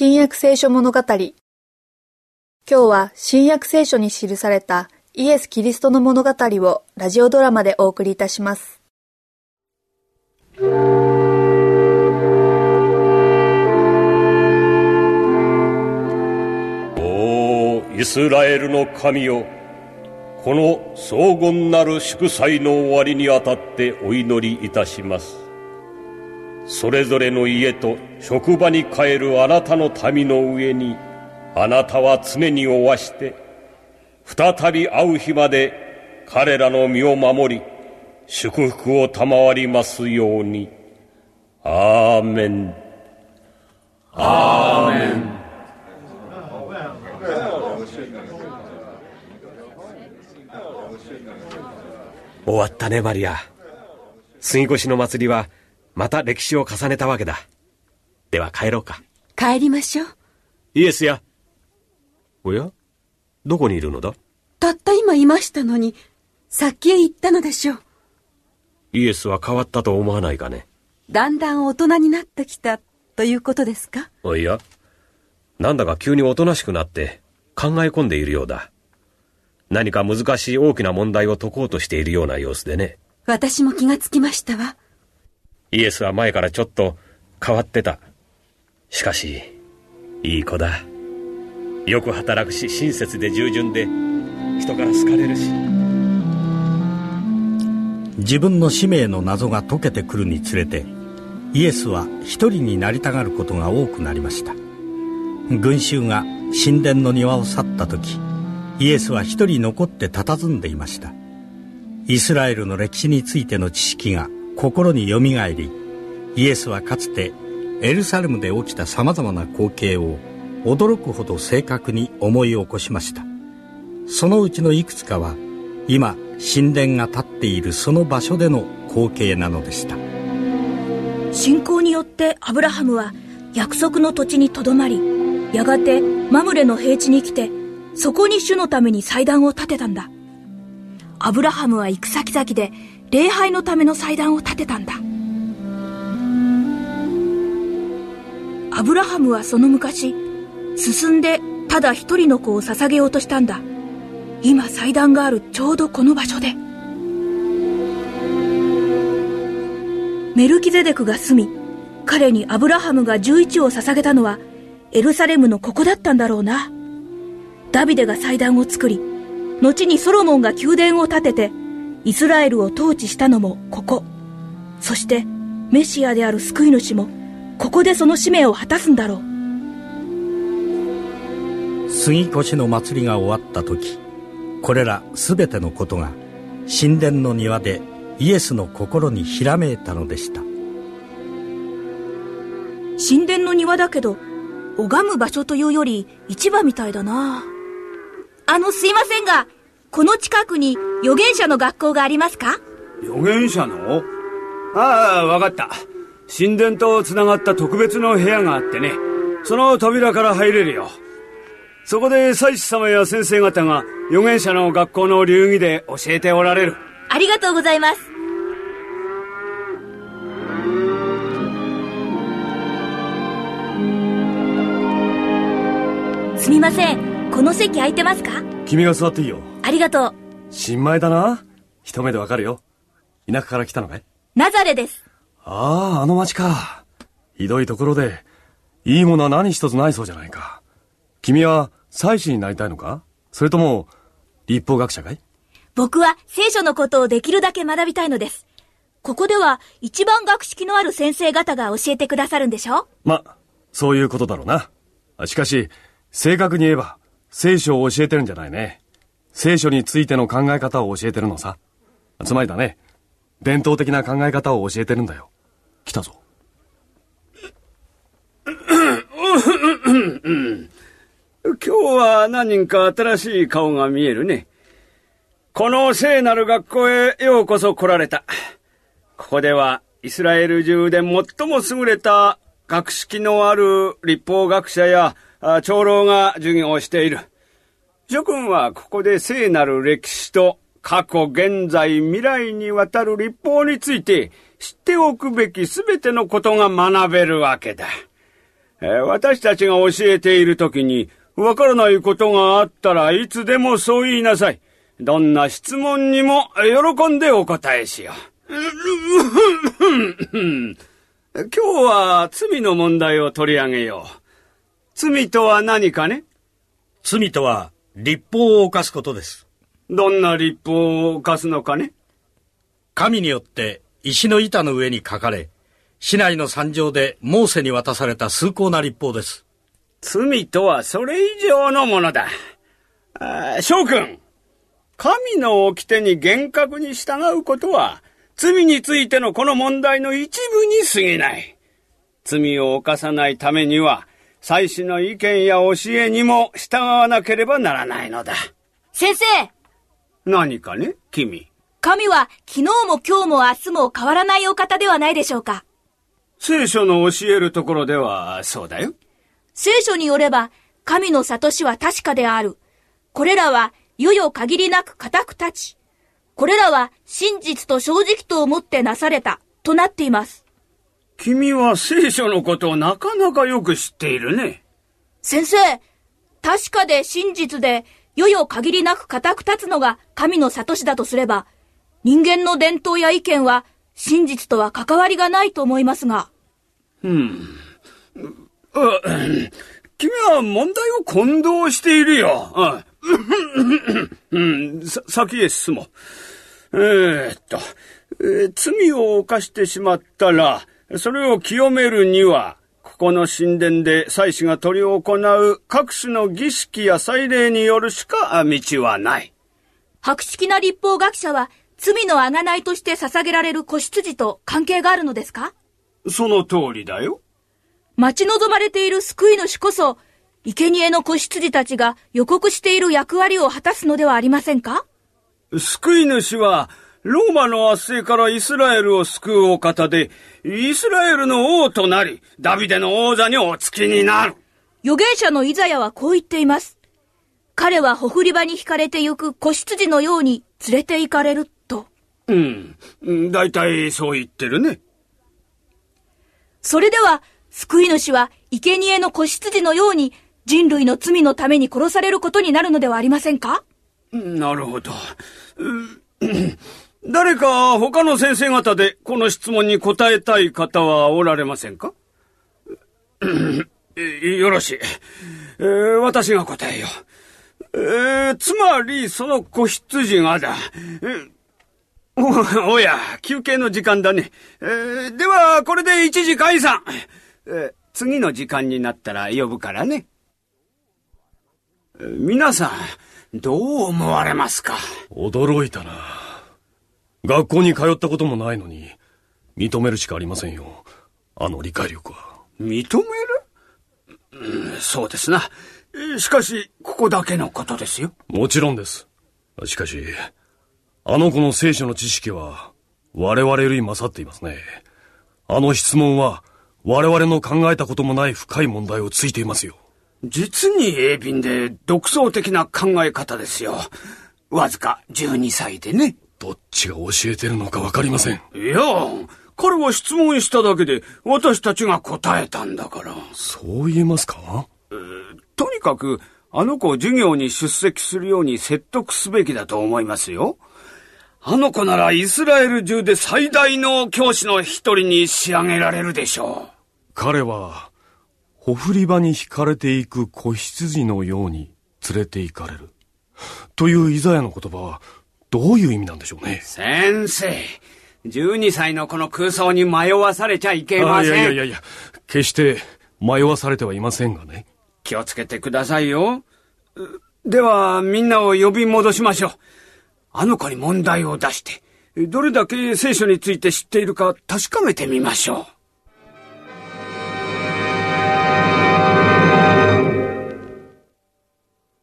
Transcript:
新約聖書物語今日は新約聖書に記されたイエス・キリストの物語をラジオドラマでお送りいたします。おイスラエルの神よこの荘厳なる祝祭の終わりにあたってお祈りいたしますそれぞれの家と職場に帰るあなたの民の上にあなたは常におわして再び会う日まで彼らの身を守り祝福を賜りますように。アーメン。アーメン。終わったねマリア。杉越の祭りはまた歴史を重ねたわけだ。では帰ろうか。帰りましょう。イエスや。おや？どこにいるのだ？たった今いましたのに、さっきへ行ったのでしょう。イエスは変わったと思わないかね？だんだん大人になってきたということですか？おや、なんだか急におとなしくなって考え込んでいるようだ。何か難しい大きな問題を解こうとしているような様子でね。私も気がつきましたわ。イエスは前からちょっと変わってた。しかし、いい子だ。よく働くし、親切で従順で、人から好かれるし。自分の使命の謎が解けてくるにつれて、イエスは一人になりたがることが多くなりました。群衆が神殿の庭を去った時、イエスは一人残って佇んでいました。イスラエルの歴史についての知識が心によみがえりイエスはかつてエルサレムで起きたさまざまな光景を驚くほど正確に思い起こしました。そのうちのいくつかは今神殿が立っているその場所での光景なのでした。信仰によってアブラハムは約束の土地にとどまりやがてマムレの平地に来てそこに主のために祭壇を建てたんだ。アブラハムは行く先々で礼拝のための祭壇を建てたんだ。アブラハムはその昔進んでただ一人の子を捧げようとしたんだ。今祭壇があるちょうどこの場所で。メルキゼデクが住み彼にアブラハムが11を捧げたのはエルサレムのここだったんだろうな。ダビデが祭壇を作り後にソロモンが宮殿を建ててイスラエルを統治したのもここ。そしてメシアである救い主もここでその使命を果たすんだろう。杉越の祭りが終わった時、これら全てのことが神殿の庭でイエスの心にひらめいたのでした。神殿の庭だけど、拝む場所というより市場みたいだな。あの、すいませんが、この近くに預言者の学校がありますか？預言者の？ああ、わかった。神殿と繋がった特別の部屋があってね。その扉から入れるよ。そこで祭司様や先生方が預言者の学校の流儀で教えておられる。ありがとうございます。すみません。この席空いてますか？君が座っていいよ。ありがとう。新米だな。一目でわかるよ。田舎から来たのかい？ナザレです。ああ、あの町か。ひどいところで、いいものは何一つないそうじゃないか。君は祭司になりたいのか？それとも、立法学者かい？僕は聖書のことをできるだけ学びたいのです。ここでは一番学識のある先生方が教えてくださるんでしょ？ま、そういうことだろうな。しかし、正確に言えば、聖書を教えてるんじゃないね。聖書についての考え方を教えてるのさ。つまりだね、伝統的な考え方を教えてるんだよ。来たぞ。今日は何人か新しい顔が見えるね。この聖なる学校へようこそ来られた。ここではイスラエル中で最も優れた学識のある立法学者や長老が授業をしている。諸君はここで聖なる歴史と過去、現在、未来にわたる立法について知っておくべきすべてのことが学べるわけだ。私たちが教えているときに、わからないことがあったらいつでもそう言いなさい。どんな質問にも喜んでお答えしよう。今日は罪の問題を取り上げよう。罪とは何かね？罪とは立法を犯すことです。どんな立法を犯すのかね？神によって石の板の上に書かれ、市内の山上でモーセに渡された崇高な立法です。罪とはそれ以上のものだ。あ翔くん、神の掟に厳格に従うことは、罪についてのこの問題の一部に過ぎない。罪を犯さないためには、祭司の意見や教えにも従わなければならないのだ。先生何かね、君。神は昨日も今日も明日も変わらないお方ではないでしょうか。聖書の教えるところではそうだよ。聖書によれば、神の悟しは確かである。これらは、世々限りなく固く立ち、これらは真実と正直と思ってなされた、となっています。君は聖書のことをなかなかよく知っているね。先生、確かで真実で、世々限りなく固く立つのが神の悟しだとすれば、人間の伝統や意見は真実とは関わりがないと思いますが。うん。君は問題を混同しているよ。うん、さ、先へ進もう。えー、っと、えー、罪を犯してしまったら、それを清めるには、ここの神殿で祭司が執り行う各種の儀式や祭礼によるしか道はない。博識な立法学者は、罪の贖いとして捧げられる子羊と関係があるのですか？その通りだよ。待ち望まれている救い主こそ、生贄の子羊たちが予告している役割を果たすのではありませんか？救い主は、ローマの圧政からイスラエルを救うお方で、イスラエルの王となり、ダビデの王座にお付きになる。預言者のイザヤはこう言っています。彼はほふり場に惹かれてゆく子羊のように連れて行かれると。うん。大体そう言ってるね。それでは、救い主は生贄の子羊のように人類の罪のために殺されることになるのではありませんか？なるほど。誰か他の先生方でこの質問に答えたい方はおられませんか？よろしい、えー、私が答えよう。えー、つまり、その子羊がだ。お おや、休憩の時間だね。えー、では、これで一時解散。え次の時間になったら呼ぶからね。皆さん、どう思われますか？驚いたな。学校に通ったこともないのに、認めるしかありませんよ。あの理解力は。認める、うん、そうですな。しかし、ここだけのことですよ。もちろんです。しかし、あの子の聖書の知識は、我々より勝っていますね。あの質問は、我々の考えたこともない深い問題をついていますよ。実に鋭敏で独創的な考え方ですよ。わずか12歳でね。どっちが教えてるのかわかりません。いや、彼は質問しただけで私たちが答えたんだから。そう言えますか、えー、とにかく、あの子を授業に出席するように説得すべきだと思いますよ。あの子ならイスラエル中で最大の教師の一人に仕上げられるでしょう。彼は、ほふり場に惹かれていく子羊のように連れて行かれる。というイザヤの言葉は、どういう意味なんでしょうね。先生、12歳のこの空想に迷わされちゃいけません。いやいやいや、決して迷わされてはいませんがね。気をつけてくださいよ。では、みんなを呼び戻しましょう。あの子に問題を出して、どれだけ聖書について知っているか確かめてみましょう。